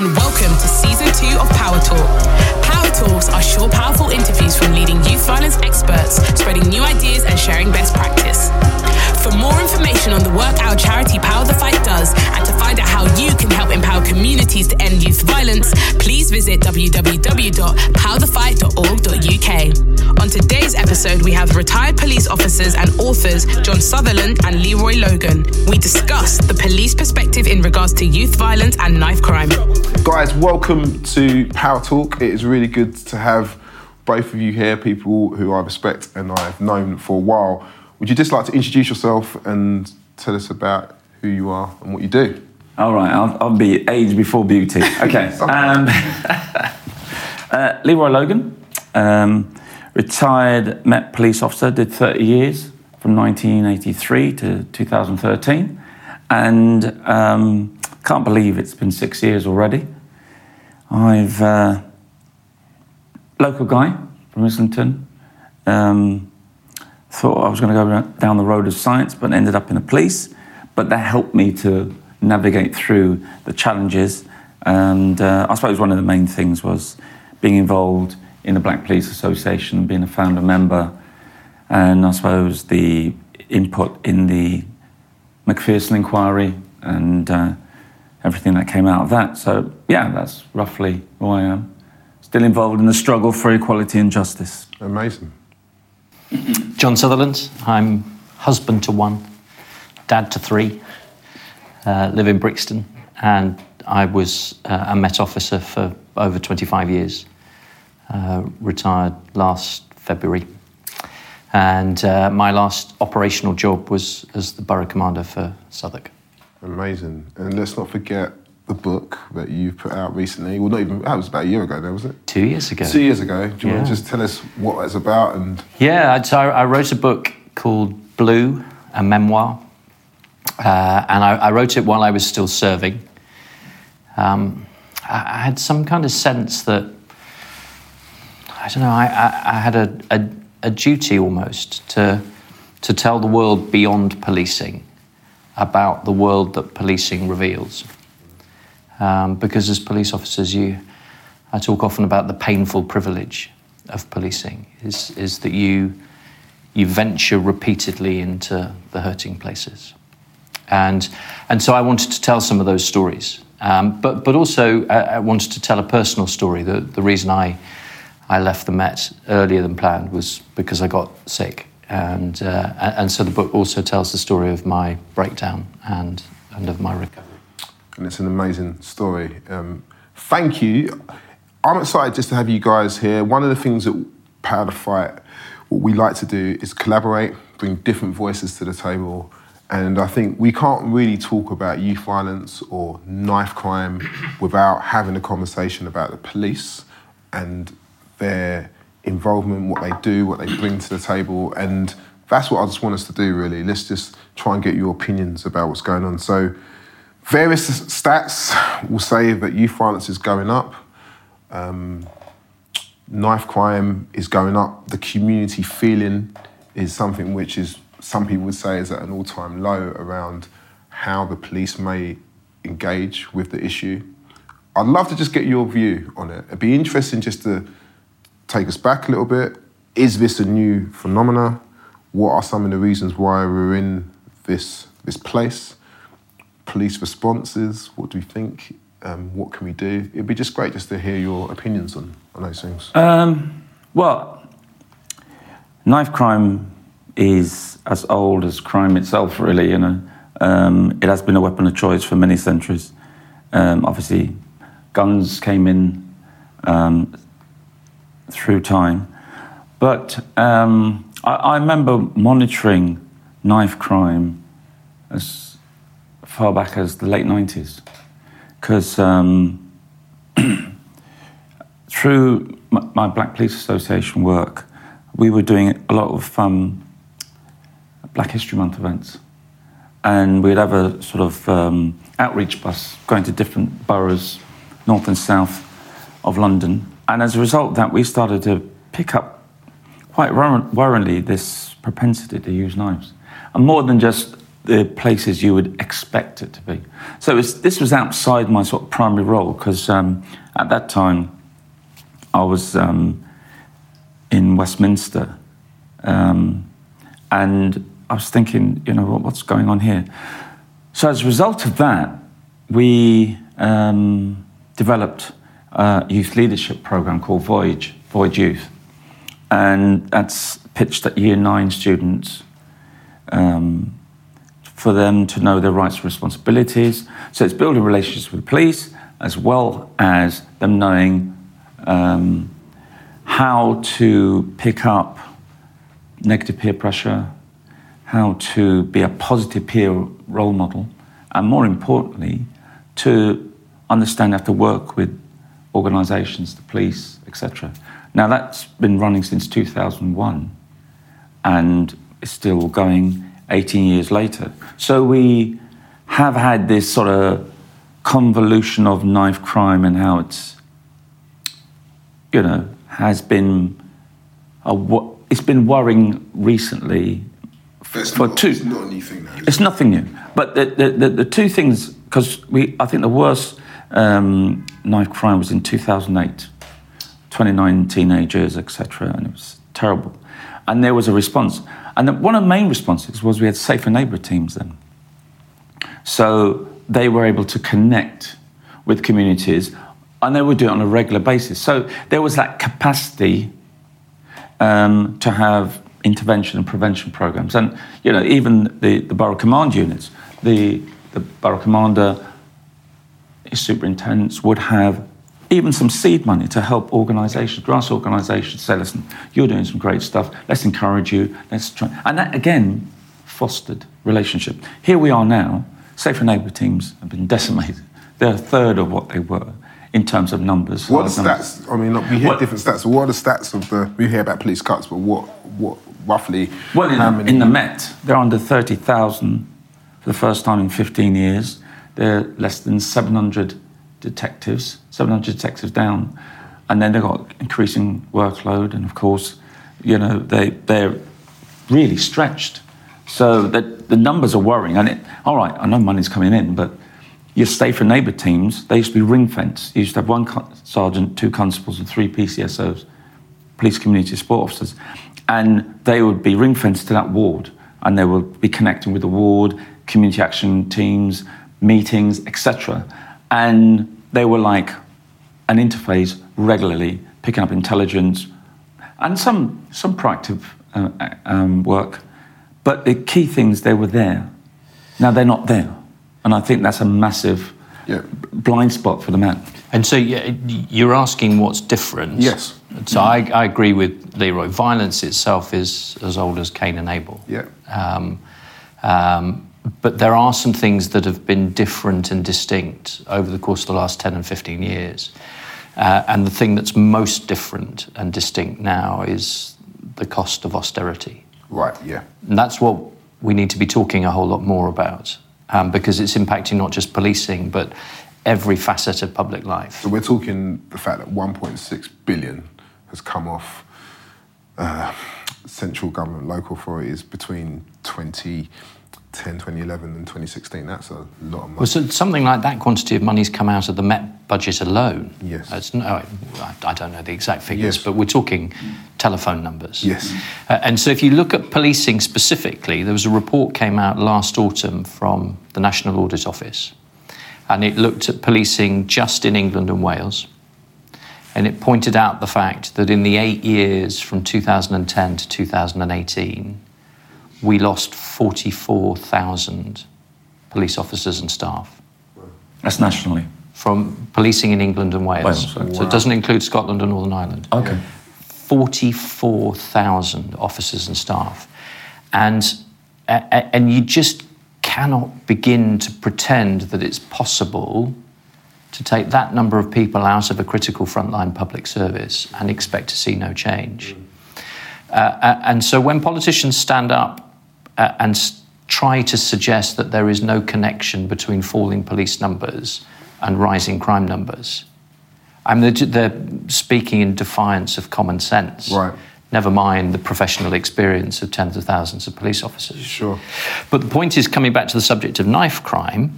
and welcome to season two of Power Talk. Power Talks are short, powerful interviews from leading youth violence experts, spreading new ideas and sharing best practice. For more information on the work our charity Power the Fight does and to find out how you can help empower communities to end youth violence, please visit www.powerthefight.org.uk. On today's episode, we have retired police officers and authors John Sutherland and Leroy Logan. We discuss the police perspective in regards to youth violence and knife crime. Guys, welcome to Power Talk. It is really good to have both of you here, people who I respect and I've known for a while. Would you just like to introduce yourself and tell us about who you are and what you do? All right, I'll, I'll be age before beauty. Okay. um, uh, Leroy Logan, um, retired Met police officer, did 30 years from 1983 to 2013, and um, can't believe it's been six years already. I've uh, local guy from Islington. Um, thought I was going to go down the road of science, but ended up in the police. But that helped me to navigate through the challenges. And uh, I suppose one of the main things was being involved in the Black Police Association, being a founder member, and I suppose the input in the Macpherson inquiry and uh, everything that came out of that. So, yeah, that's roughly who I am. Still involved in the struggle for equality and justice. Amazing. John Sutherland. I'm husband to one, dad to three, uh, live in Brixton, and I was uh, a Met officer for over 25 years. Uh, retired last February. And uh, my last operational job was as the borough commander for Southwark. Amazing. And let's not forget the book that you put out recently. Well, not even, that was about a year ago now, was it? Two years ago. Two years ago. Do you want to just tell us what it's about? And Yeah, so I wrote a book called Blue, a memoir, uh, and I, I wrote it while I was still serving. Um, I, I had some kind of sense that I don't know. I, I, I had a, a, a duty almost to to tell the world beyond policing about the world that policing reveals. Um, because as police officers, you, I talk often about the painful privilege of policing is, is that you, you venture repeatedly into the hurting places. And, and so I wanted to tell some of those stories. Um, but, but also, uh, I wanted to tell a personal story. The, the reason I, I left the Met earlier than planned was because I got sick. And, uh, and so the book also tells the story of my breakdown and, and of my recovery. And it's an amazing story. Um, thank you. I'm excited just to have you guys here. One of the things that Power the Fight, what we like to do is collaborate, bring different voices to the table. And I think we can't really talk about youth violence or knife crime without having a conversation about the police and their involvement, what they do, what they bring to the table. And that's what I just want us to do, really. Let's just try and get your opinions about what's going on. So, Various stats will say that youth violence is going up, um, knife crime is going up, the community feeling is something which is, some people would say, is at an all time low around how the police may engage with the issue. I'd love to just get your view on it. It'd be interesting just to take us back a little bit. Is this a new phenomena? What are some of the reasons why we're in this, this place? Police responses? What do we think? Um, what can we do? It'd be just great just to hear your opinions on, on those things. Um, well, knife crime is as old as crime itself, really. You know, um, it has been a weapon of choice for many centuries. Um, obviously, guns came in um, through time, but um, I, I remember monitoring knife crime as far back as the late nineties, because um, through my, my Black Police Association work, we were doing a lot of um, Black History Month events. And we'd have a sort of um, outreach bus going to different boroughs, north and south of London. And as a result that, we started to pick up quite worryingly this propensity to use knives. And more than just the places you would expect it to be. So it's, this was outside my sort of primary role because um, at that time I was um, in Westminster um, and I was thinking, you know, what, what's going on here? So as a result of that, we um, developed a youth leadership program called Voyage, Voyage Youth. And that's pitched at year nine students um, for them to know their rights and responsibilities. So it's building relationships with police as well as them knowing um, how to pick up negative peer pressure, how to be a positive peer role model, and more importantly, to understand how to work with organisations, the police, etc. Now that's been running since 2001 and is still going 18 years later. So we have had this sort of convolution of knife crime and how it's, you know, has been a, it's been worrying recently It's for not, two. It's not a new thing now. It's it? nothing new. But the, the, the, the two things, because we, I think the worst um, knife crime was in 2008, 29 teenagers, etc., and it was terrible. And there was a response. And one of the main responses was we had safer neighbour teams then. So they were able to connect with communities and they would do it on a regular basis. So there was that capacity um, to have intervention and prevention programs. And, you know, even the, the borough command units, the, the borough commander, his superintendents would have even some seed money to help organisations, grass organisations, say, listen, you're doing some great stuff, let's encourage you, let's try. And that, again, fostered relationship. Here we are now, Safer Neighbour teams have been decimated. They're a third of what they were in terms of numbers. What are the numbers. stats? I mean, look, we hear What- different stats. What are the stats of the? We hear about police cuts, but what, what roughly? Well, in, many? in the Met, they're under 30,000 for the first time in 15 years. They're less than 700 detectives, 700 detectives down. And then they've got increasing workload. And of course, you know, they, they're really stretched. So the, the numbers are worrying. And it, all right, I know money's coming in, but your safer neighbour teams, they used to be ring fenced. You used to have one sergeant, two constables, and three PCSOs police community support officers, and they would be ring fenced to that ward, and they would be connecting with the ward, community action teams, meetings, etc. And they were like an interface regularly, picking up intelligence and some some proactive uh, um, work. But the key things they were there. Now they're not there, and I think that's a massive Yeah. blind spot for the man. And so y- you're asking what's different. Yes. So I, I agree with Leroy. Violence itself is as old as Cain and Abel. Yeah. Um, um, but there are some things that have been different and distinct over the course of the last 10 and 15 years. Uh, and the thing that's most different and distinct now is the cost of austerity. Right. Yeah. And that's what we need to be talking a whole lot more about um, because it's impacting not just policing, but every facet of public life. So we're talking the fact that 1.6 billion has come off uh, central government, local authorities between 2010, 2011, and 2016. That's a lot of money. Well, so something like that quantity of money's come out of the Met budget alone. Yes. It's no, I, I don't know the exact figures, Yes. but we're talking telephone numbers. Yes. Uh, and so if you look at policing specifically, there was a report came out last autumn from the National Audit Office, and it looked at policing just in England and Wales. And it pointed out the fact that in the eight years from 2010 to 2018, we lost 44,000 police officers and staff That's nationally. from policing in England and Wales. Wales, right. So it doesn't include Scotland and Northern Ireland. Okay. 44,000 officers and staff. And, a- a- and you just cannot begin to pretend that it's possible to take that number of people out of a critical frontline public service and expect to see no change. Uh, and so when politicians stand up uh, and try to suggest that there is no connection between falling police numbers and rising crime numbers, I mean, they're, they're speaking in defiance of common sense. Right. never mind the professional experience of tens of thousands of police officers. Sure. But the point is, coming back to the subject of knife crime,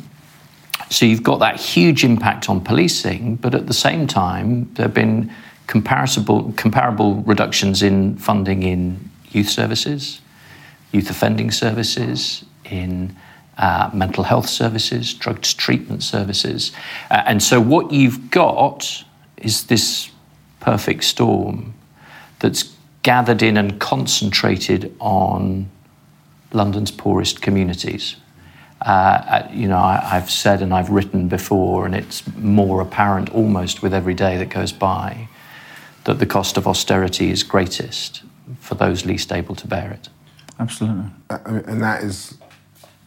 so you've got that huge impact on policing, but at the same time, there have been comparable, comparable reductions in funding in youth services, youth offending services, in uh, mental health services, drugs treatment services. Uh, and so what you've got is this perfect storm that's gathered in and concentrated on London's poorest communities. Uh, you know, I, have said and I've written before, and it's more apparent almost with every day that goes by, that the cost of austerity is greatest for those least able to bear it. Absolutely. Uh, and that is,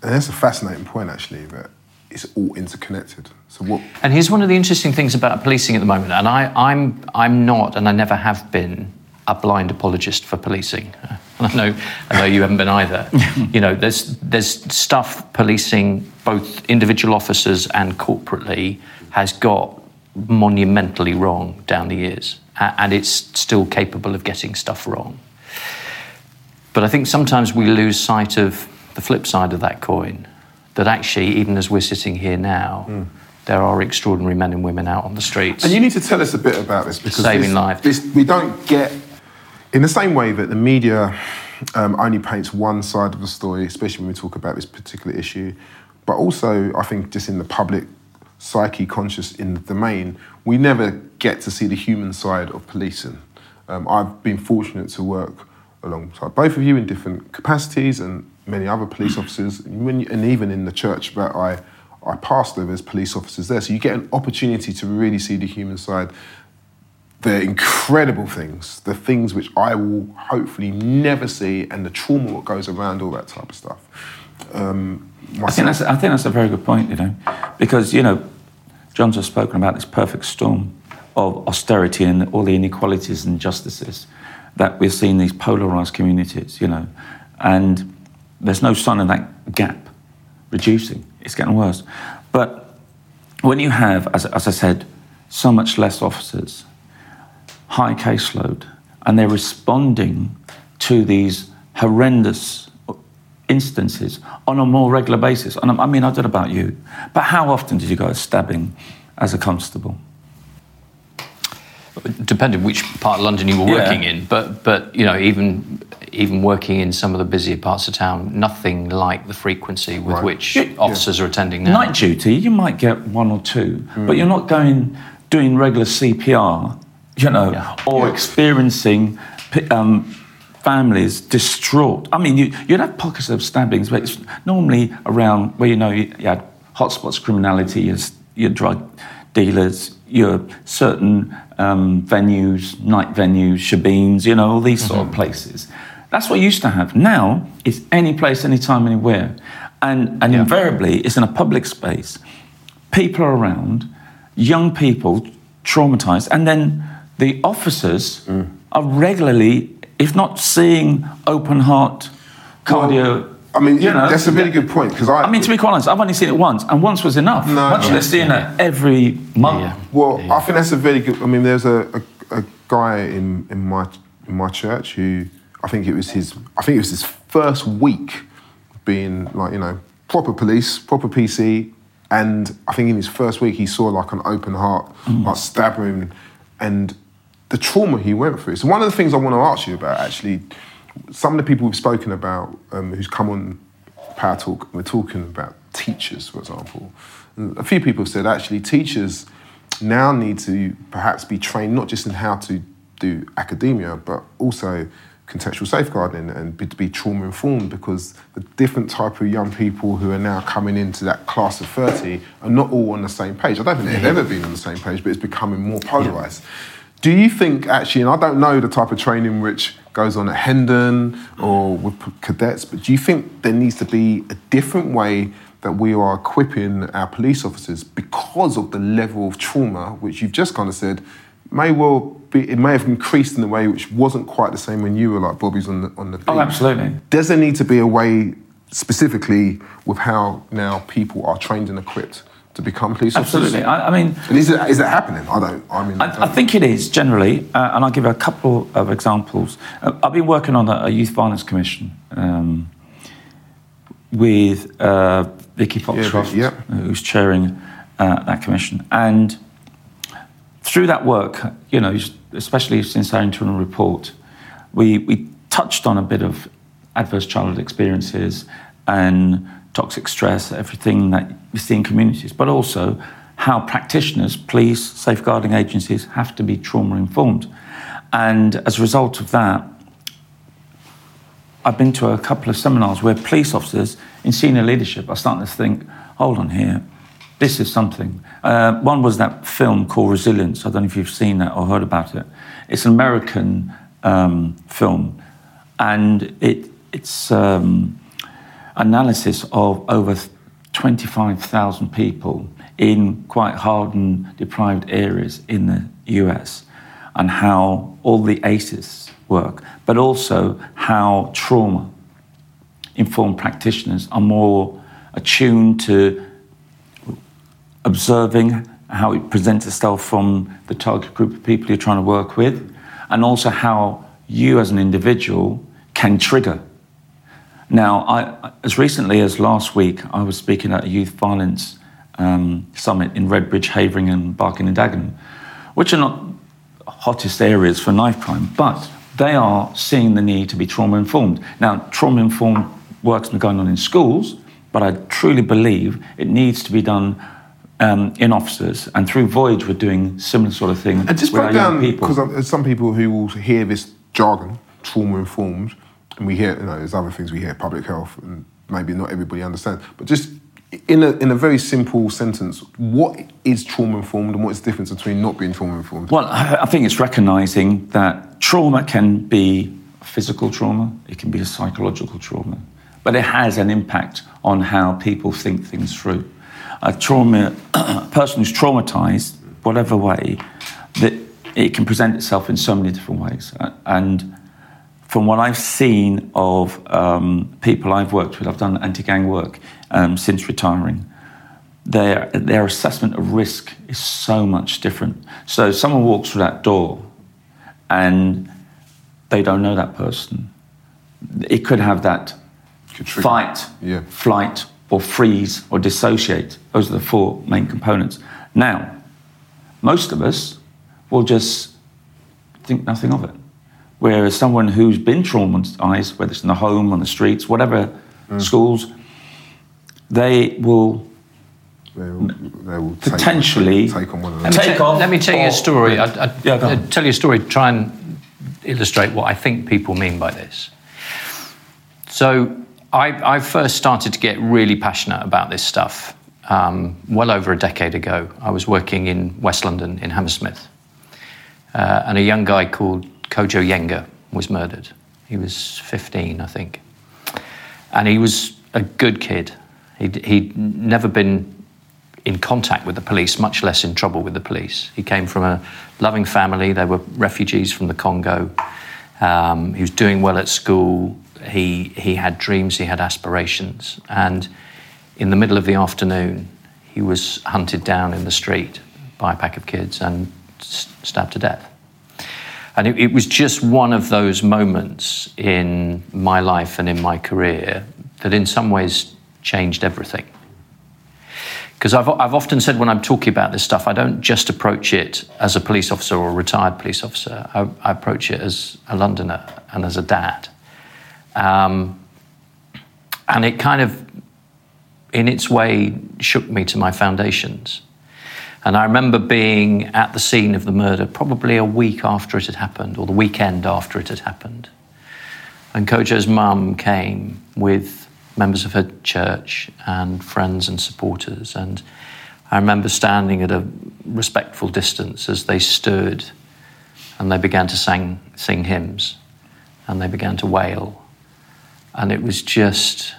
and that's a fascinating point actually, that it's all interconnected. So what? And here's one of the interesting things about policing at the moment, and I, I'm, I'm not, and I never have been a blind apologist for policing. I know, I know you haven't been either. you know, there's there's stuff policing both individual officers and corporately has got monumentally wrong down the years, and it's still capable of getting stuff wrong. But I think sometimes we lose sight of the flip side of that coin. That actually, even as we're sitting here now. Mm there are extraordinary men and women out on the streets. And you need to tell us a bit about this because saving this, lives. This, we don't get in the same way that the media um, only paints one side of the story, especially when we talk about this particular issue, but also I think just in the public psyche conscious in the domain, we never get to see the human side of policing. Um, I've been fortunate to work alongside both of you in different capacities and many other police officers, and even in the church that I, I pastor, there's police officers there. So you get an opportunity to really see the human side. The incredible things, the things which I will hopefully never see, and the trauma that goes around all that type of stuff. Um, I think, that's, I think that's a very good point, you know, because, you know, John's has spoken about this perfect storm of austerity and all the inequalities and injustices that we're seeing these polarized communities, you know, and there's no sign of that gap reducing. It's getting worse. But when you have, as, as I said, so much less officers, high caseload and they're responding to these horrendous instances on a more regular basis. And I mean, I don't know about you, but how often did you go stabbing as a constable? Depending which part of London you were working yeah. in, but but you know even even working in some of the busier parts of town, nothing like the frequency with right. which yeah. officers are attending now. Night duty, you might get one or two, mm. but you're not going doing regular CPR you know, yeah. or yeah. experiencing um, families distraught. I mean, you, would have pockets of stabbings, but it's normally around where you know you, you had hotspots criminality, your, your drug dealers, your certain um, venues, night venues, shebeens, you know, all these sort mm-hmm. of places. That's what you used to have. Now it's any place, anytime, anywhere. And, and yeah. invariably, it's in a public space. People are around, young people traumatized, and then the officers mm. are regularly, if not seeing open heart cardio. Well, I mean, you know, that's a really good point because I. I mean, to be quite honest, I've only seen it once, and once was enough. No, once no. they're seeing yeah. it every month. Yeah. Well, yeah. I think that's a very good. I mean, there's a, a, a, guy in, in my in my church who I think it was his. I think it was his first week being like you know proper police, proper PC, and I think in his first week he saw like an open heart, mm. like stabbing, and the trauma he went through. So one of the things I want to ask you about, actually, some of the people we've spoken about um, who's come on Power Talk, we're talking about teachers, for example. And a few people said actually teachers now need to perhaps be trained not just in how to do academia, but also contextual safeguarding and be, to be trauma informed because the different type of young people who are now coming into that class of 30 are not all on the same page. I don't think they've ever been on the same page, but it's becoming more polarized. Yeah. Do you think actually, and I don't know the type of training which goes on at Hendon or with cadets, but do you think there needs to be a different way that we are equipping our police officers because of the level of trauma, which you've just kind of said may well be, it may have increased in a way which wasn't quite the same when you were like Bobby's on the on the. Oh, absolutely. Does there need to be a way specifically with how now people are trained and equipped to become police Absolutely. officers? I, I mean, And is it, is it happening? I don't. I mean, I, I think it is generally, uh, and I'll give a couple of examples. Uh, I've been working on a, a youth violence commission um, with uh, Vicky Foxcroft, Vicky, yeah. who's chairing uh, that commission, and through that work, you know, especially since our internal report, we we touched on a bit of adverse childhood experiences and toxic stress, everything that you see in communities, but also how practitioners, police, safeguarding agencies have to be trauma informed. And as a result of that, I've been to a couple of seminars where police officers in senior leadership are starting to think, hold on here, this is something. Uh, one was that film called Resilience. I don't know if you've seen that or heard about it. It's an American um, film, and it, it's um, analysis of over 25,000 people in quite hardened, deprived areas in the US, and how all the ACEs work, but also how trauma informed practitioners are more attuned to observing how it presents itself from the target group of people you're trying to work with, and also how you as an individual can trigger. Now, I, as recently as last week, I was speaking at a youth violence um, summit in Redbridge, Havering, and Barking and Dagenham, which are not hottest areas for knife crime, but they are seeing the need to be trauma informed. Now, trauma informed work's been going on in schools, but I truly believe it needs to be done um, in officers, and through Voyage, we're doing similar sort of thing. And just with break young down people. because some people who will hear this jargon, trauma informed, and we hear you know there's other things we hear, public health, and maybe not everybody understands. But just in a in a very simple sentence, what is trauma informed, and what's the difference between not being trauma informed? Well, I think it's recognizing that trauma can be physical trauma, it can be a psychological trauma, but it has an impact on how people think things through. A trauma, a person who's traumatized, whatever way, that it can present itself in so many different ways. And from what I've seen of um, people I've worked with, I've done anti-gang work um, since retiring their their assessment of risk is so much different. So someone walks through that door and they don't know that person. It could have that Could fight, Yeah. flight, or freeze or dissociate. Those are the four main components. Now, most of us will just think nothing of it. Whereas someone who's been traumatized, whether it's in the home, on the streets, whatever, Mm. schools, they will They will, they will take- Potentially- take, on one of Let them. me, Take tell- off let me tell you a story. I, I, yeah, I tell you a story to try and illustrate what I think people mean by this. So, I, I first started to get really passionate about this stuff um, well over a decade ago. I was working in West London in Hammersmith, uh, and a young guy called Kodjo Yenga was murdered. He was 15, I think. And he was a good kid. He'd, he'd never been in contact with the police, much less in trouble with the police. He came from a loving family. They were refugees from the Congo. Um, he was doing well at school. He, he had dreams, he had aspirations. And in the middle of the afternoon, he was hunted down in the street by a pack of kids and stabbed to death. And it, it was just one of those moments in my life and in my career that, in some ways, changed everything. Because I've, I've often said when I'm talking about this stuff, I don't just approach it as a police officer or a retired police officer. I, I approach it as a Londoner and as a dad. Um, and it kind of, in its way, shook me to my foundations. And I remember being at the scene of the murder probably a week after it had happened, or the weekend after it had happened. And Kodjo's mum came with members of her church and friends and supporters. And I remember standing at a respectful distance as they stood and they began to sing, sing hymns and they began to wail. And it was just,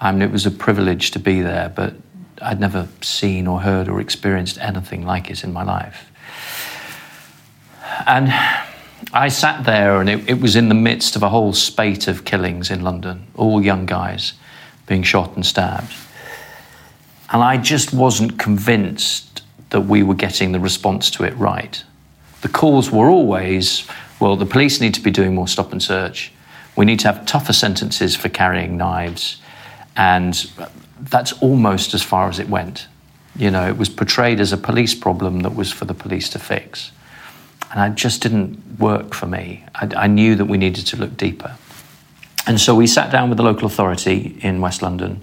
I mean, it was a privilege to be there, but I'd never seen or heard or experienced anything like it in my life. And I sat there, and it, it was in the midst of a whole spate of killings in London, all young guys being shot and stabbed. And I just wasn't convinced that we were getting the response to it right. The calls were always, well, the police need to be doing more stop and search. We need to have tougher sentences for carrying knives. And that's almost as far as it went. You know, it was portrayed as a police problem that was for the police to fix. And it just didn't work for me. I, I knew that we needed to look deeper. And so we sat down with the local authority in West London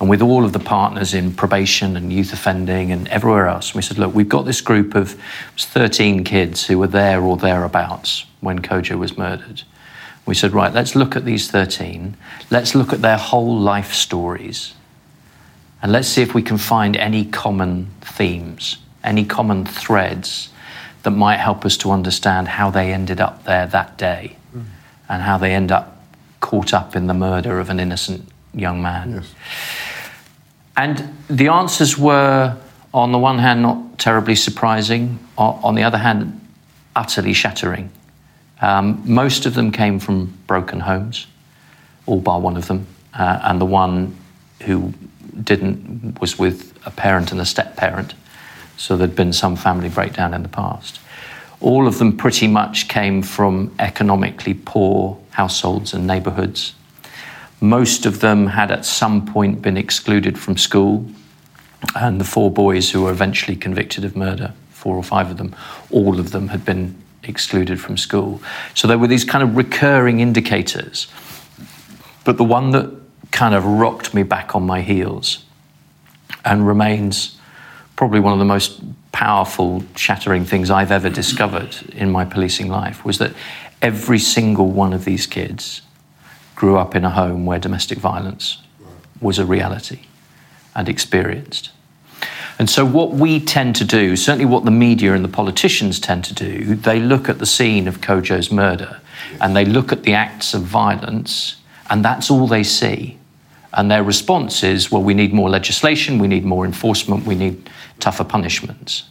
and with all of the partners in probation and youth offending and everywhere else. We said, look, we've got this group of 13 kids who were there or thereabouts when Kodjo was murdered. We said, right, let's look at these 13. Let's look at their whole life stories. And let's see if we can find any common themes, any common threads that might help us to understand how they ended up there that day mm. and how they end up caught up in the murder of an innocent young man. Yes. And the answers were, on the one hand, not terribly surprising, on the other hand, utterly shattering. Um, most of them came from broken homes, all bar one of them, uh, and the one who didn't was with a parent and a step parent. So there'd been some family breakdown in the past. All of them pretty much came from economically poor households and neighborhoods. Most of them had at some point been excluded from school, and the four boys who were eventually convicted of murder, four or five of them, all of them had been excluded from school. So there were these kind of recurring indicators. But the one that kind of rocked me back on my heels and remains probably one of the most powerful, shattering things I've ever discovered in my policing life was that every single one of these kids grew up in a home where domestic violence was a reality and experienced. And so, what we tend to do, certainly what the media and the politicians tend to do, they look at the scene of Kodjo's murder and they look at the acts of violence, and that's all they see. And their response is, well, we need more legislation, we need more enforcement, we need tougher punishments.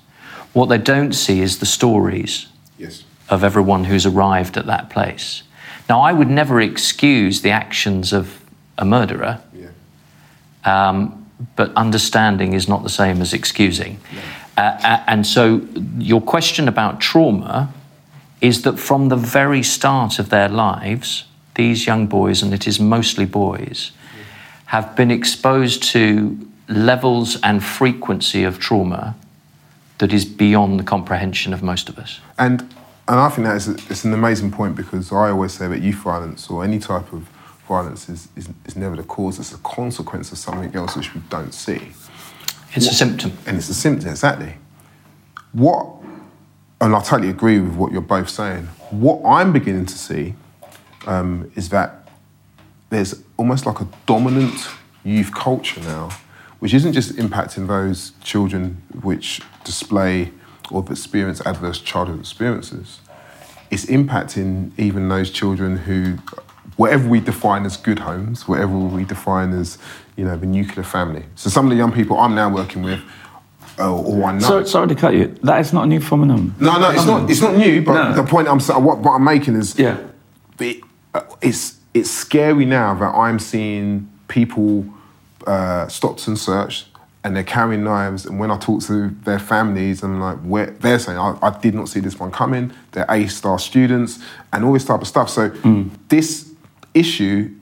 What they don't see is the stories yes. of everyone who's arrived at that place. Now, I would never excuse the actions of a murderer. Yeah. Um, but understanding is not the same as excusing. Uh, and so, your question about trauma is that from the very start of their lives, these young boys, and it is mostly boys, have been exposed to levels and frequency of trauma that is beyond the comprehension of most of us. And and I think that is a, it's an amazing point because I always say that youth violence or any type of violence is, is, is never the cause, it's a consequence of something else which we don't see. It's what, a symptom. And it's a symptom, exactly. What, and I totally agree with what you're both saying, what I'm beginning to see um, is that there's almost like a dominant youth culture now, which isn't just impacting those children which display or have experienced adverse childhood experiences. It's impacting even those children who whatever we define as good homes, whatever we define as, you know, the nuclear family. So some of the young people I'm now working with, uh, or I know. So, sorry to cut you. That is not a new phenomenon. No, no, it's not. It's not new. But no. the point I'm what, what I'm making is, yeah, it, uh, it's it's scary now that I'm seeing people uh, stopped and searched and they're carrying knives. And when I talk to their families, I'm like, where they're saying, I, I did not see this one coming. They're A star students and all this type of stuff. So mm. this issue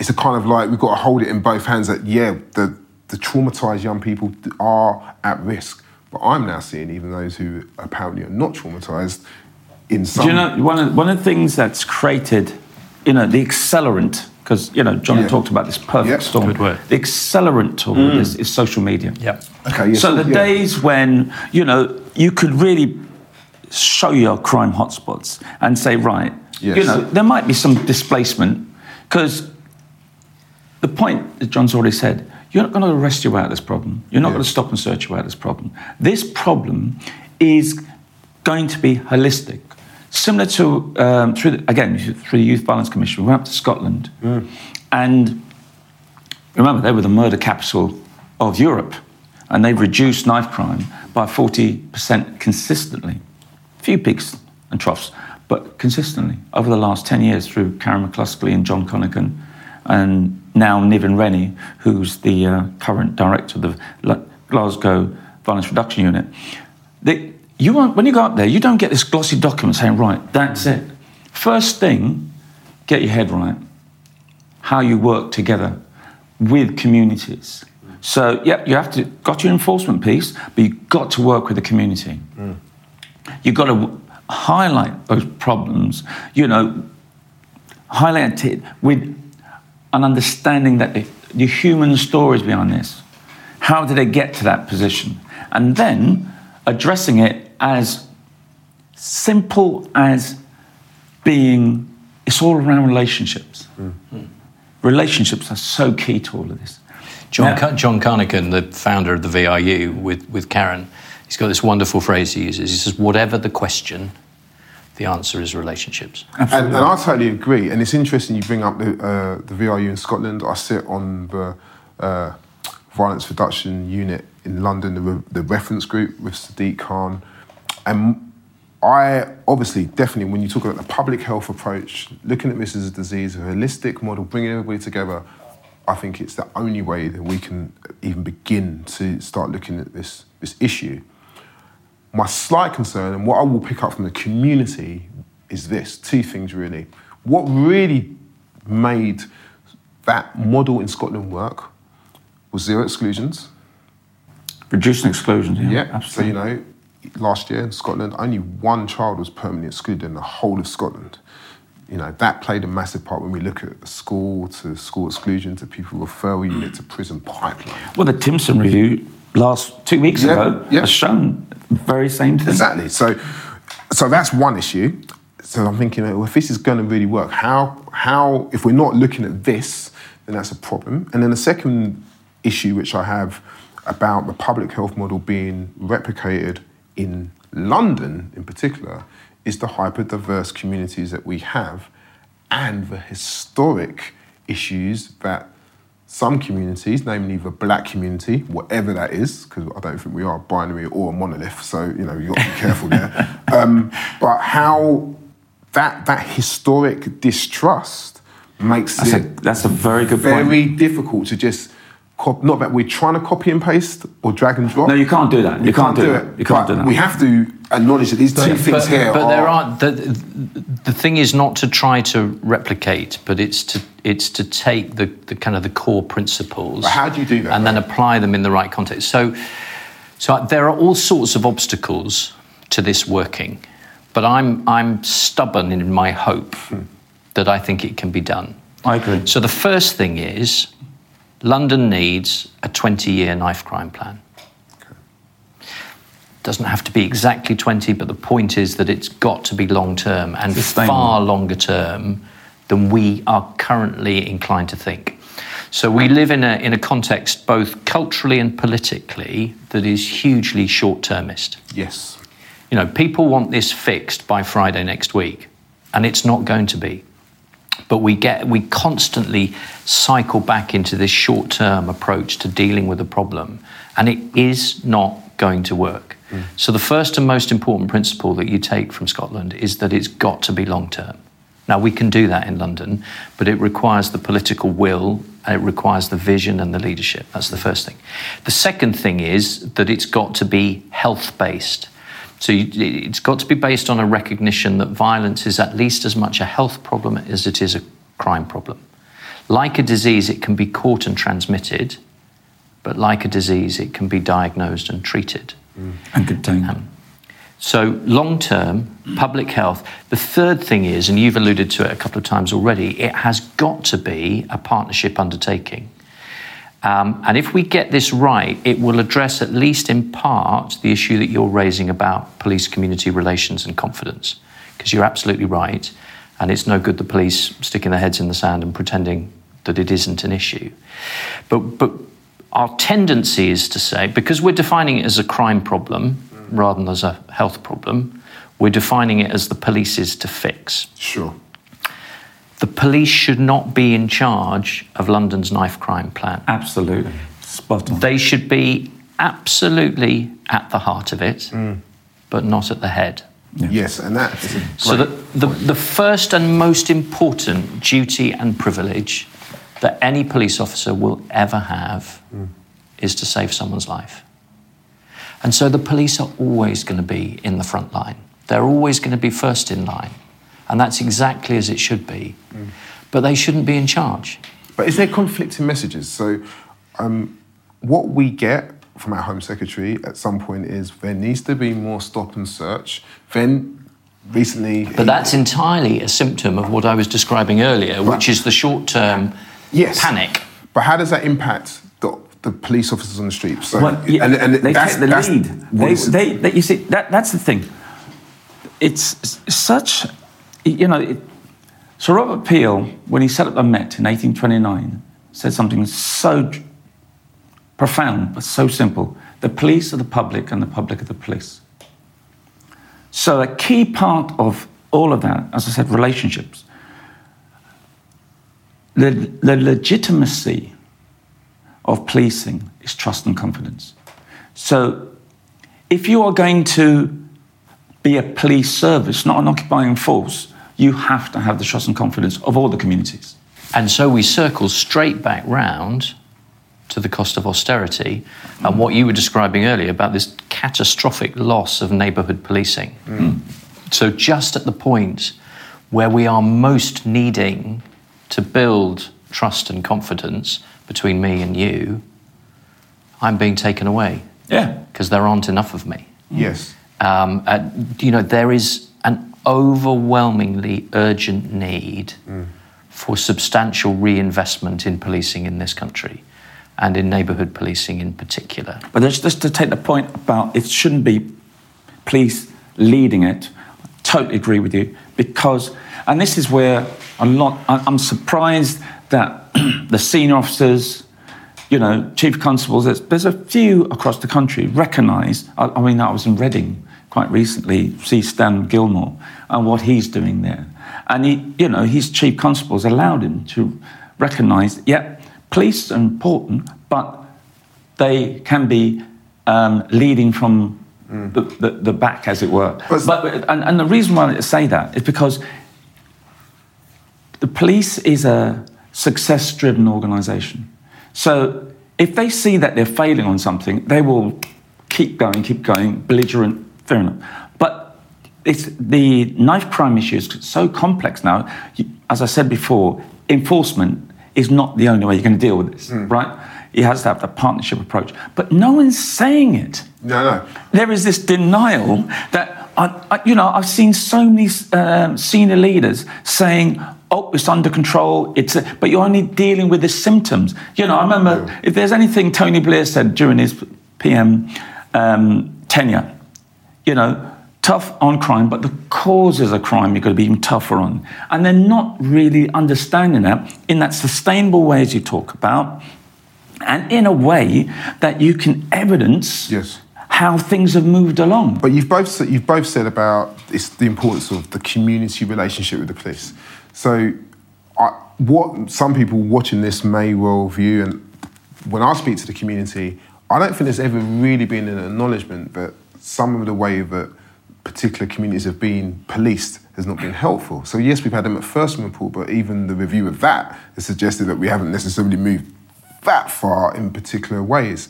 it's a kind of like we've got to hold it in both hands that yeah the the traumatized young people are at risk but i'm now seeing even those who apparently are not traumatized in some Do you know one of, one of the things that's created you know the accelerant because you know John yeah. talked about this perfect yep. storm Good word. the accelerant to all mm. this is social media yeah okay yes, so the yeah. days when you know you could really show your crime hotspots and say right Yes. You know, there might be some displacement because the point that John's already said, you're not going to arrest you out of this problem. You're not yes. going to stop and search you out of this problem. This problem is going to be holistic. Similar to, um, through the, again, through the Youth Violence Commission, we went up to Scotland mm. and remember, they were the murder capital of Europe and they've reduced knife crime by 40% consistently. A few peaks and troughs but consistently over the last 10 years through Karen McCluskey and John Carnochan and now Niven Rennie, who's the uh, current director of the Glasgow Violence Reduction Unit. They, you won't, when you go up there, you don't get this glossy document saying, right, that's it. First thing, get your head right. How you work together with communities. So, yeah, you have to got your enforcement piece, but you've got to work with the community. Mm. You've got to highlight those problems, you know, highlight it with an understanding that the, the human stories behind this. How did they get to that position? And then addressing it as simple as being, it's all around relationships. Relationships are so key to all of this. John, Now- John Carnochan, the founder of the VRU, with, with Karen, he's got this wonderful phrase he uses. He says, Whatever the question, the answer is relationships. And, and I totally agree. And it's interesting you bring up the, uh, the VRU in Scotland. I sit on the uh, violence reduction unit in London, the, the reference group with Sadiq Khan. And I obviously, definitely, when you talk about the public health approach, looking at this as a disease, a holistic model, bringing everybody together, I think it's the only way that we can even begin to start looking at this, this issue. My slight concern, and what I will pick up from the community, is this two things really. What really made that model in Scotland work was zero exclusions. Reducing exclusions, yeah, Yeah. So, you know, last year in Scotland, only one child was permanently excluded in the whole of Scotland. You know, that played a massive part when we look at school to school exclusion to pupil referral unit to prison pipeline. Well, the Timpson review last two weeks Yeah, ago yeah. has shown the very same thing. Exactly. So, so that's one issue. So I'm thinking, well, if this is going to really work, how, how, if we're not looking at this, then that's a problem. And then the second issue, which I have about the public health model being replicated in London in particular, is the hyper diverse communities that we have and the historic issues that some communities, namely the black community, whatever that is, because I don't think we are binary or a monolith, so you know you've got to be careful there. Um, but how that that historic distrust makes That's a, it that's a very good point. very difficult to just cop- not that we're trying to copy and paste or drag and drop. No, you can't do that. We You can't do it. You can't but do that. We have to acknowledge that these two things but, here but are. there are the, the thing is not to try to replicate, but it's to it's to take the, the kind of the core principles. But how do you do that, And then apply them in the right context. So, so there are all sorts of obstacles to this working, but I'm I'm stubborn in my hope hmm. that I think it can be done. I agree. So the first thing is, London needs a 20-year knife crime plan. Doesn't have to be exactly 20, but the point is that it's got to be long term and far longer term than we are currently inclined to think. So we live in a, in a context both culturally and politically that is hugely short termist. yes. You know, people want this fixed by Friday next week, and it's not going to be. But we get we constantly cycle back into this short-term approach to dealing with a problem, and it is not going to work. Mm. So the first and most important principle that you take from Scotland is that it's got to be long-term. Now we can do that in London, but it requires the political will and it requires the vision and the leadership. That's the first thing. The second thing is that it's got to be health-based. So you, it's got to be based on a recognition that violence is at least as much a health problem as it is a crime problem. Like a disease, it can be caught and transmitted, but like a disease, it can be diagnosed and treated. Mm. And contained. Um, so, long term, public health. The third thing is, and you've alluded to it a couple of times already, it has got to be a partnership undertaking. Um, and if we get this right, it will address, at least in part, the issue that you're raising about police community relations and confidence. Because you're absolutely right. And it's no good the police sticking their heads in the sand and pretending that it isn't an issue. But, but our tendency is to say, because we're defining it as a crime problem rather than as a health problem, we're defining it as the police is to fix. Sure. The police should not be in charge of London's knife crime plan. Absolutely. Spot on. They should be absolutely at the heart of it, mm. but not at the head. Yes, and that is a So great the, the, the first and most important duty and privilege that any police officer will ever have mm. is to save someone's life. And so the police are always going to be in the front line. They're always going to be first in line. And that's exactly as it should be. But they shouldn't be in charge. But is there conflicting messages? So, um, what we get from our Home Secretary at some point is there needs to be more stop and search. Then recently. But that's entirely a symptom of what I was describing earlier, which is the short term yes. panic. But how does that impact the, the police officers on the streets? So, Well, yeah, and, and they that's, take the that's lead. They, they, they, you see, that, that's the thing. It's such, you know, it, Sir Robert Peel, when he set up the Met in 1829, said something so profound but so simple. The police are the public and the public are the police. So a key part of all of that, as I said, relationships. The, the legitimacy of policing is trust and confidence. So, if you are going to be a police service, not an occupying force, you have to have the trust and confidence of all the communities. And so we circle straight back round to the cost of austerity and what you were describing earlier about this catastrophic loss of neighbourhood policing. So, just at the point where we are most needing to build trust and confidence between me and you, I'm being taken away Yeah. because there aren't enough of me. yes. Um, uh, you know, there is an overwhelmingly urgent need for substantial reinvestment in policing in this country and in neighbourhood policing in particular. But just, to take the point about it shouldn't be police leading it, I totally agree with you. Because, and this is where a lot, I'm surprised that the senior officers, you know, chief constables, there's, there's a few across the country recognise, I, I mean, I was in Reading quite recently, see Stan Gilmore and what he's doing there. And he, you know, his chief constables allowed him to recognise, yeah, police are important, but they can be um, leading from the, the, the back, as it were. But- But, and, and the reason why I say that is because the police is a success-driven organisation. So if they see that they're failing on something, they will keep going, keep going, belligerent, fair enough. But it's, the knife crime issue is so complex now. As I said before, enforcement is not the only way you're going to deal with this, right? It has to have the partnership approach. But no one's saying it No, no. there is this denial that I, I, you know I've seen so many um, senior leaders saying, "Oh, it's under control." It's a, but you're only dealing with the symptoms. You know, I remember if there's anything Tony Blair said during his PM um, tenure, you know, tough on crime, but the causes of crime you've got to be even tougher on, and they're not really understanding that in that sustainable ways you talk about. And in a way that you can evidence Yes. how things have moved along. But you've both said- you've both said about it's the importance of the community relationship with the police. So, I, what some people watching this may well view, and when I speak to the community, I don't think there's ever really been an acknowledgement that some of the way that particular communities have been policed has not been helpful. So yes, we've had the Macpherson report, but even the review of that has suggested that we haven't necessarily moved that far in particular ways.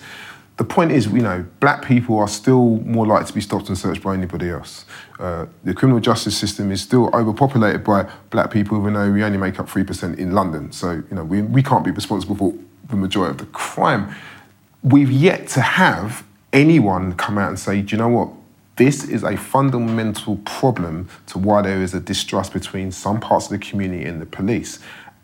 The point is, you know, black people are still more likely to be stopped and searched by anybody else. Uh, the criminal justice system is still overpopulated by black people, even though we only make up 3% in London. So, you know, we, we can't be responsible for the majority of the crime. We've yet to have anyone come out and say, do you know what? This is a fundamental problem to why there is a distrust between some parts of the community and the police.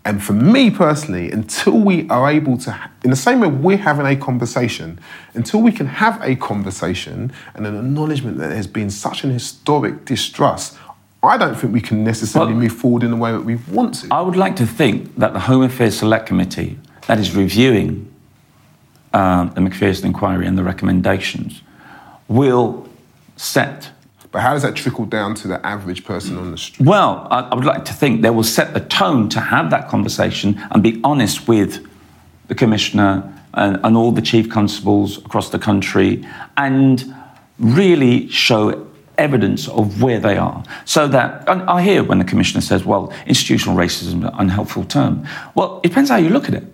And for me personally, until we are able to, in the same way we're having a conversation, until we can have a conversation and an acknowledgement that there's been such an historic distrust, I don't think we can necessarily Well- move forward in the way that we want to. I would like to think that the Home Affairs Select Committee that is reviewing um, the Macpherson inquiry and the recommendations will set. but how does that trickle down to the average person on the street? Well, I, I would like to think they will set the tone to have that conversation and be honest with the commissioner and, and all the chief constables across the country and really show evidence of where they are. So that, and I hear when the commissioner says, well, institutional racism is an unhelpful term. Well, it depends how you look at it.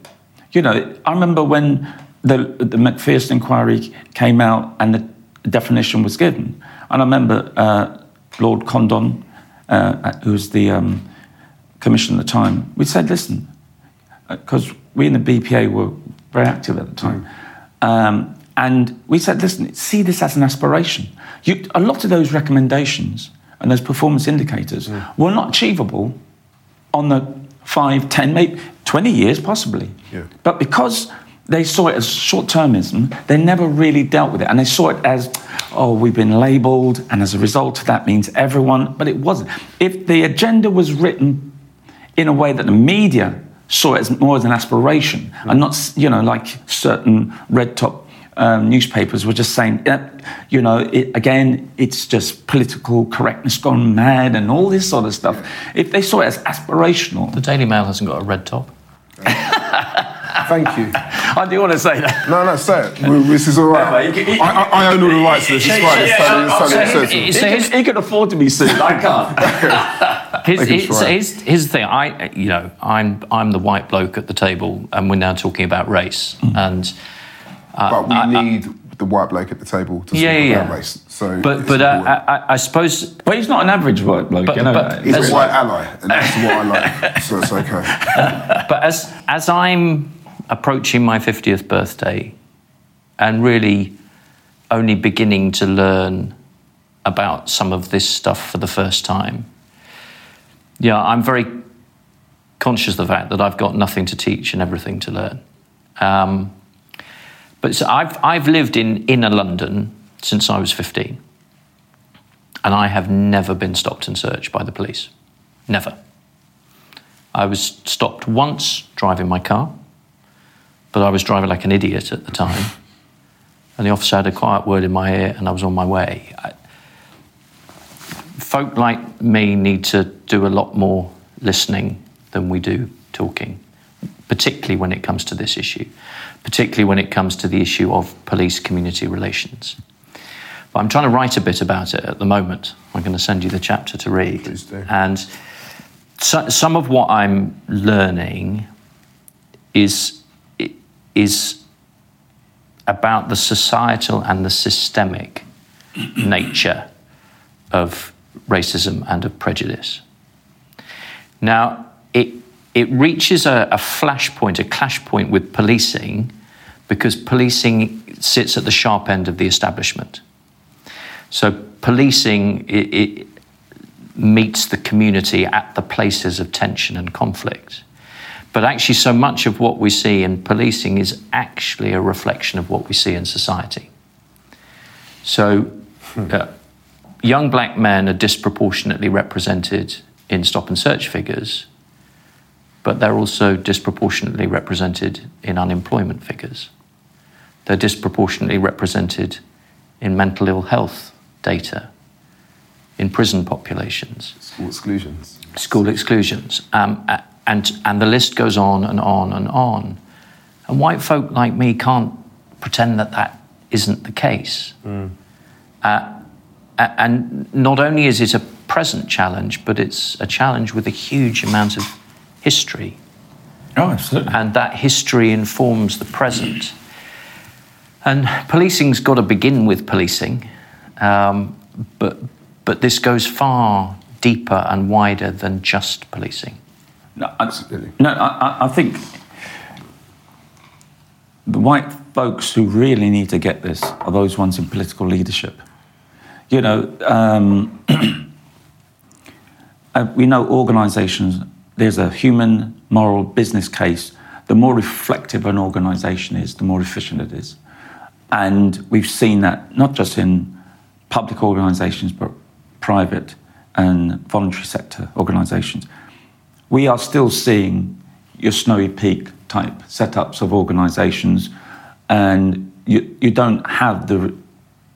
You know, I remember when the, the Macpherson inquiry came out and the definition was given. And I remember uh, Lord Condon, uh, who was the um, commissioner at the time, we said, listen, because uh, we in the BPA were very active at the time. Mm. Um, and we said, listen, see this as an aspiration. You, a lot of those recommendations and those performance indicators mm. were not achievable on the five, ten, maybe 20 years, possibly. Yeah. But because they saw it as short termism, they never really dealt with it. And they saw it as, oh, we've been labeled, and as a result of that means everyone. But it wasn't. If the agenda was written in a way that the media saw it as more as an aspiration mm. and not, you know, like certain red top um, newspapers were just saying, you know, it, again, it's just political correctness gone mad and all this sort of stuff. If they saw it as aspirational. The Daily Mail hasn't got a red top. Thank you. I do want to say that. No, no, say it. This is all right. I, I, I own all the rights to this. It's fine. It's totally, it's totally he, he, can afford to be sued. I can't. Here's, here's, here's, the thing. I, you know, I'm I'm the white bloke at the table, and we're now talking about race. Mm. And uh, but we I, need the white bloke at the table to yeah, yeah, yeah. race. So, but but uh, I, I, suppose, but he's not an average white bloke. But, you know? but he's a white ally, and that's what I like. so it's okay. but as as I'm approaching my 50th birthday and really only beginning to learn about some of this stuff for the first time. Yeah, I'm very conscious of the fact that I've got nothing to teach and everything to learn. Um, but so I've, I've lived in inner London since I was 15. And I have never been stopped and searched by the police. Never. I was stopped once driving my car but I was driving like an idiot at the time. And the officer had a quiet word in my ear, and I was on my way. I, folk like me need to do a lot more listening than we do talking, particularly when it comes to this issue, particularly when it comes to the issue of police community relations. But I'm trying to write a bit about it at the moment. I'm going to send you the chapter to read. And so, some of what I'm learning is is about the societal and the systemic nature of racism and of prejudice. Now, it, it reaches a, a flashpoint, a clash point with policing, because policing sits at the sharp end of the establishment. So, policing it, it meets the community at the places of tension and conflict. But actually, so much of what we see in policing is actually a reflection of what we see in society. So, hmm. uh, young black men are disproportionately represented in stop and search figures, but they're also disproportionately represented in unemployment figures. They're disproportionately represented in mental ill health data, in prison populations. School exclusions. School exclusions. Um, and, and the list goes on and on and on. And white folk like me can't pretend that that isn't the case. Mm. Uh, and not only is it a present challenge, but it's a challenge with a huge amount of history. Oh, absolutely. And that history informs the present. And policing's got to begin with policing, um, but, but this goes far deeper and wider than just policing. No, Absolutely. No, I, I think the white folks who really need to get this are those ones in political leadership. You know, um, uh, we know organisations, there's a human, moral, business case. The more reflective an organisation is, the more efficient it is. And we've seen that not just in public organisations, but private and voluntary sector organisations we are still seeing your snowy peak type setups of organizations, and you, you don't have the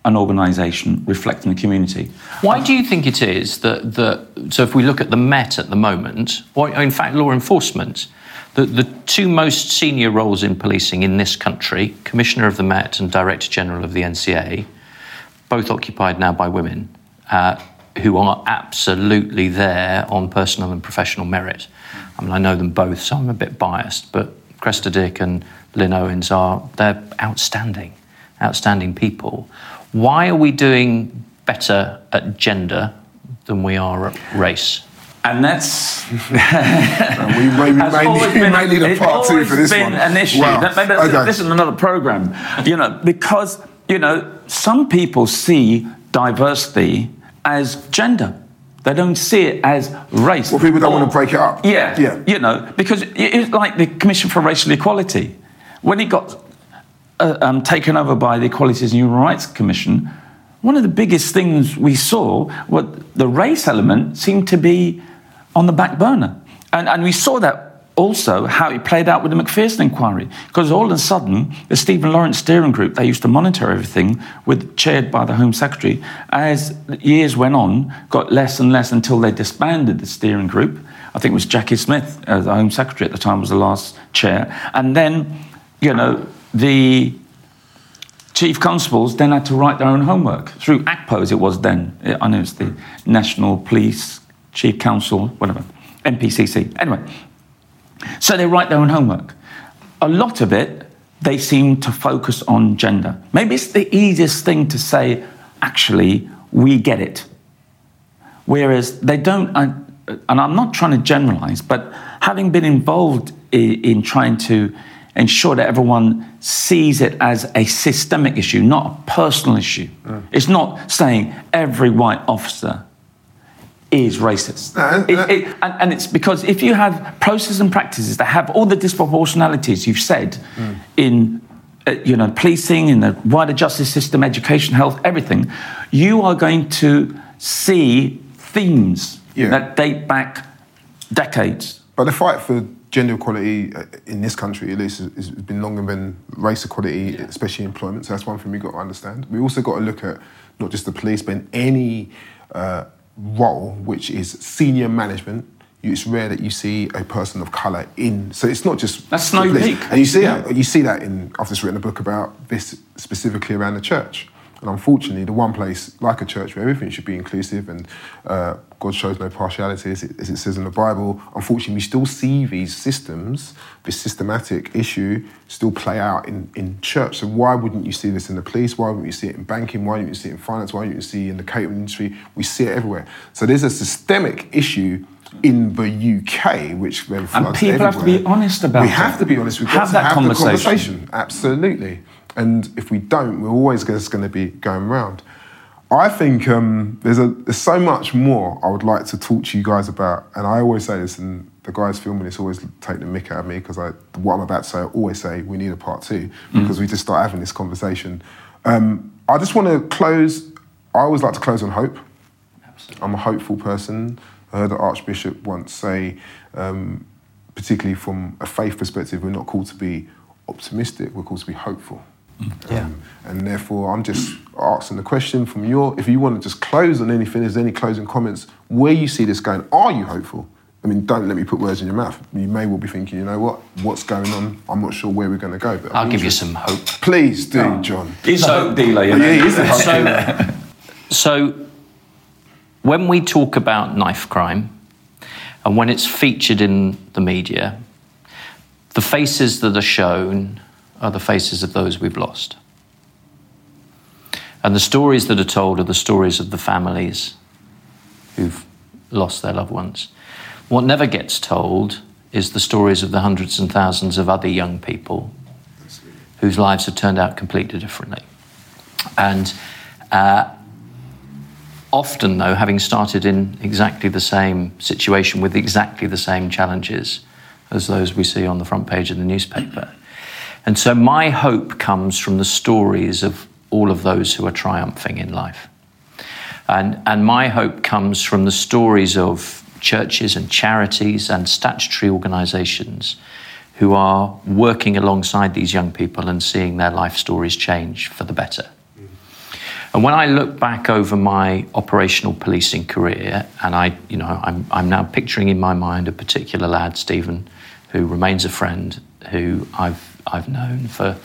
an organisation reflecting the community. Why do you think it is that, that so if we look at the Met at the moment, or in fact law enforcement, the, the two most senior roles in policing in this country, Commissioner of the Met and Director General of the NCA, both occupied now by women. uh, who are absolutely there on personal and professional merit. I mean, I know them both, so I'm a bit biased, but Cressida Dick and Lynne Owens are they're outstanding, outstanding people. Why are we doing better at gender than we are at race? And that's we may, we has may, always need, we been, may need a part two for this been one. an issue. Wow. That- maybe Okay. This is another program, you know, because you know some people see diversity as gender. They don't see it as race. Well, people don't Or- want to break it up. Yeah, Yeah. You know, because it's like the Commission for Racial Equality when it got uh, um, taken over by the Equalities and Human Rights Commission. One of the biggest things we saw was the race element seemed to be on the back burner. And, and we saw that also how it played out with the Macpherson inquiry. Because all of a sudden, the Stephen Lawrence steering group, they used to monitor everything, with, chaired by the Home Secretary, as years went on, got less and less until they disbanded the steering group. I think it was Jacqui Smith, uh, the Home Secretary at the time, was the last chair. And then, you know, the chief constables then had to write their own homework through ACPO, as it was then. I know it's the National Police Chief Council, whatever, NPCC. Anyway, so they write their own homework. A lot of it, they seem to focus on gender. Maybe it's the easiest thing to say, actually, we get it. Whereas they don't, uh, and I'm not trying to generalize, but having been involved in, in trying to ensure that everyone sees it as a systemic issue, not a personal issue. It's not saying every white officer is racist. No, and- It- it- and, and it's because if you have processes and practices that have all the disproportionalities you've said in uh, you know, policing, in the wider justice system, education, health, everything, you are going to see themes Yeah. that date back decades. But the fight for gender equality uh, in this country, at least, has, has been longer than race equality, especially employment. So that's one thing we've got to understand. We also got to look at not just the police, but in any uh, role which is senior management. It's rare that you see a person of colour in. So it's not just That's Snow. Peak. and you see Yeah. that you see that in. I've just written a book about this specifically around the church. And unfortunately, the one place like a church where everything should be inclusive and uh, God shows no partiality, as it, as it says in the Bible, unfortunately, we still see these systems, this systematic issue, still play out in, in church. So why wouldn't you see this in the police? Why wouldn't you see it in banking? Why wouldn't you see it in finance? Why wouldn't you see it in the catering industry? We see it everywhere. So there's a systemic issue in the UK, which then floods people have to be honest about We it. have to be honest. We've Have got to that have conversation. the conversation. Absolutely. And if we don't, we're always just going to be going round. I think um, there's a there's so much more I would like to talk to you guys about, and I always say this, and the guys filming this always take the mick out of me because I what I'm about to say, I always say we need a part two because we just start having this conversation. Um, I just want to close. I always like to close on hope. I'm a hopeful person. I heard the Archbishop once say, um, particularly from a faith perspective, we're not called to be optimistic, we're called to be hopeful. Yeah. Um, and therefore, I'm just asking the question from your, if you want to just close on anything, is there any closing comments where you see this going? Are you hopeful? I mean, don't let me put words in your mouth. You may well be thinking, you know what, what's going on? I'm not sure where we're going to go. But I'll I'm give you some hope. Please do, John. He's So- a hope dealer, you Oh, know. yeah, he is a hope dealer. So, when we talk about knife crime, and when it's featured in the media, the faces that are shown are the faces of those we've lost. And the stories that are told are the stories of the families who've lost their loved ones. What never gets told is the stories of the hundreds and thousands of other young people whose lives have turned out completely differently. And uh, often, though, having started in exactly the same situation with exactly the same challenges as those we see on the front page of the newspaper. And so, my hope comes from the stories of all of those who are triumphing in life. And, and my hope comes from the stories of churches and charities and statutory organisations who are working alongside these young people and seeing their life stories change for the better. And when I look back over my operational policing career, and I, you know, I'm, I'm now picturing in my mind a particular lad, Stephen, who remains a friend, who I've, I've known for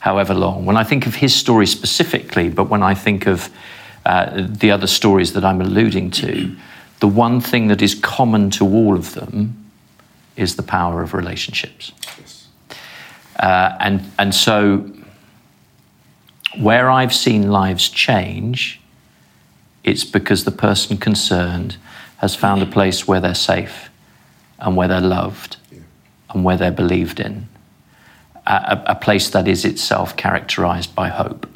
however long. When I think of his story specifically, but when I think of uh, the other stories that I'm alluding to, the one thing that is common to all of them is the power of relationships. Yes. Uh, and, and so, where I've seen lives change, it's because the person concerned has found a place where they're safe and where they're loved and where they're believed in. A, a place that is itself characterized by hope.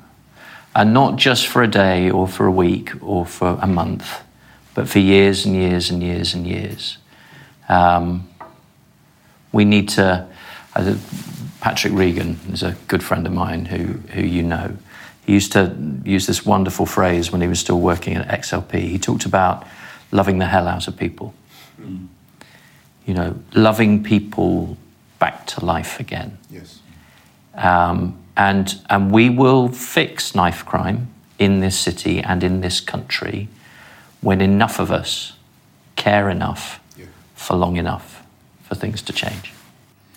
And not just for a day or for a week or for a month, but for years and years and years and years. Um, we need to. Uh, Patrick Regan is a good friend of mine who, who you know. He used to use this wonderful phrase when he was still working at XLP. He talked about loving the hell out of people. Mm. You know, loving people back to life again. Yes. Um, and, and we will fix knife crime in this city and in this country when enough of us care enough Yeah. for long enough for things to change.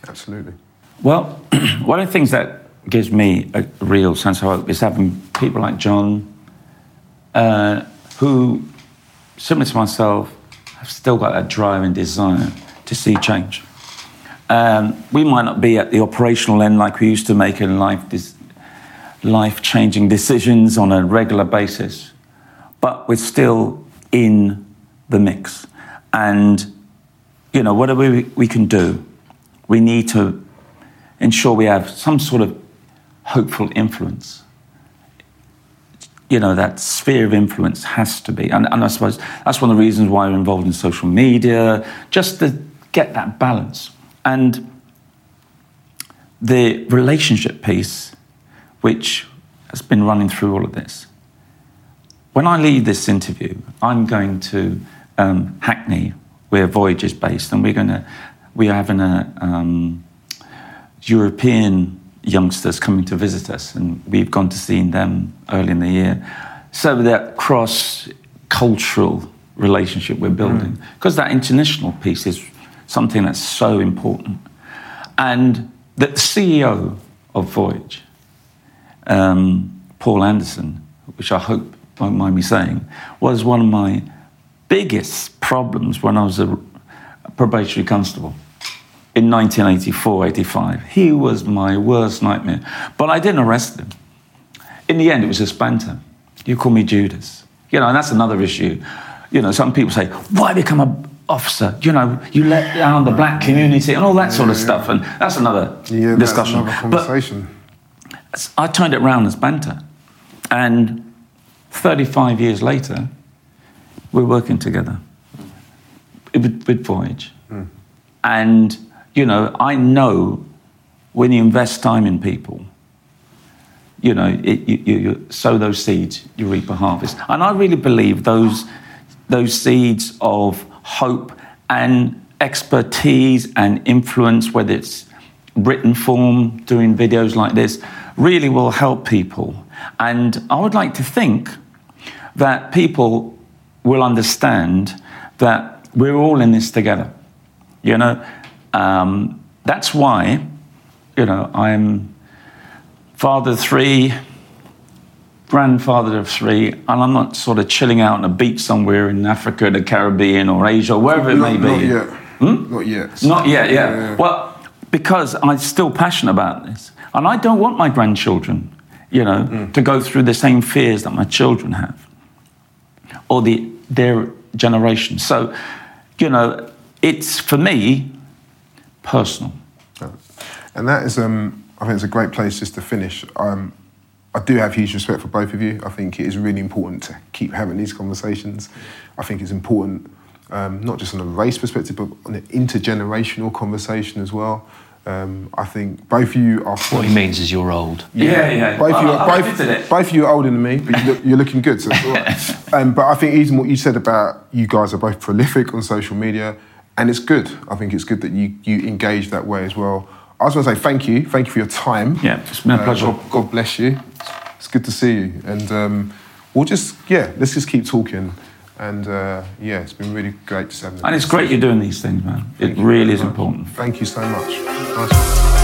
Absolutely. Well, one of the things that gives me a real sense of hope is having people like John, uh, who, similar to myself, have still got that drive and desire to see change. Um, we might not be at the operational end like we used to making life dis- life-changing decisions on a regular basis, but we're still in the mix. And you know, whatever we, we can do, we need to ensure we have some sort of hopeful influence. You know, that sphere of influence has to be. And, and I suppose that's one of the reasons why we're involved in social media, just to get that balance. And the relationship piece, which has been running through all of this. When I leave this interview, I'm going to um, Hackney, where Voyage is based, and we're going to we're having a um, European youngsters coming to visit us, and we've gone to see them early in the year. So that cross-cultural relationship we're building, because that international piece is something that's so important. And the CEO of Voyage, um, Paul Anderson, which I hope won't mind me saying, was one of my biggest problems when I was a probationary constable in 1984 85. He was my worst nightmare. But I didn't arrest him. In the end, it was just banter. You call me Judas. You know, and that's another issue. You know, some people say, why become an officer? You know, you let down the black community and all that sort of Yeah, yeah. stuff. And that's another Yeah, that's discussion. another But. I turned it around as banter. And 35 years later, we're working together with, with Voyage. Hmm. And, you know, I know when you invest time in people, you know, it, you, you, you sow those seeds, you reap a harvest. And I really believe those, those seeds of hope and expertise and influence, whether it's written form, doing videos like this, really will help people. And I would like to think that people will understand that we're all in this together. You know, um, that's why, you know, I'm father three, grandfather of three, and I'm not sort of chilling out on a beach somewhere in Africa, the Caribbean, or Asia, or wherever it may not, be. not yet. Not yet. Not yet, yeah. Yeah. Well, because I'm still passionate about this. And I don't want my grandchildren, you know, Mm. to go through the same fears that my children have or the, their generation. So, you know, it's for me personal. And that is, um, I think it's a great place just to finish. Um, I do have huge respect for both of you. I think it is really important to keep having these conversations. I think it's important, um, not just on a race perspective, but on an intergenerational conversation as well. Um, I think both of you are. What he means is you're old. Yeah, yeah. Both of you, are, I both, admitted both of you are older than me, but you look, you're looking good. So it's all right. um, but I think even what you said about you guys are both prolific on social media, and it's good. I think it's good that you you engage that way as well. I just want to say thank you, thank you for your time. Yeah, it's been a Uh, pleasure. God, God bless you. It's good to see you, and um, we'll just yeah, let's just keep talking. And uh, yeah, it's been really great to have. And it's great you're doing these things, man. It really is important. Thank you so much. Nice.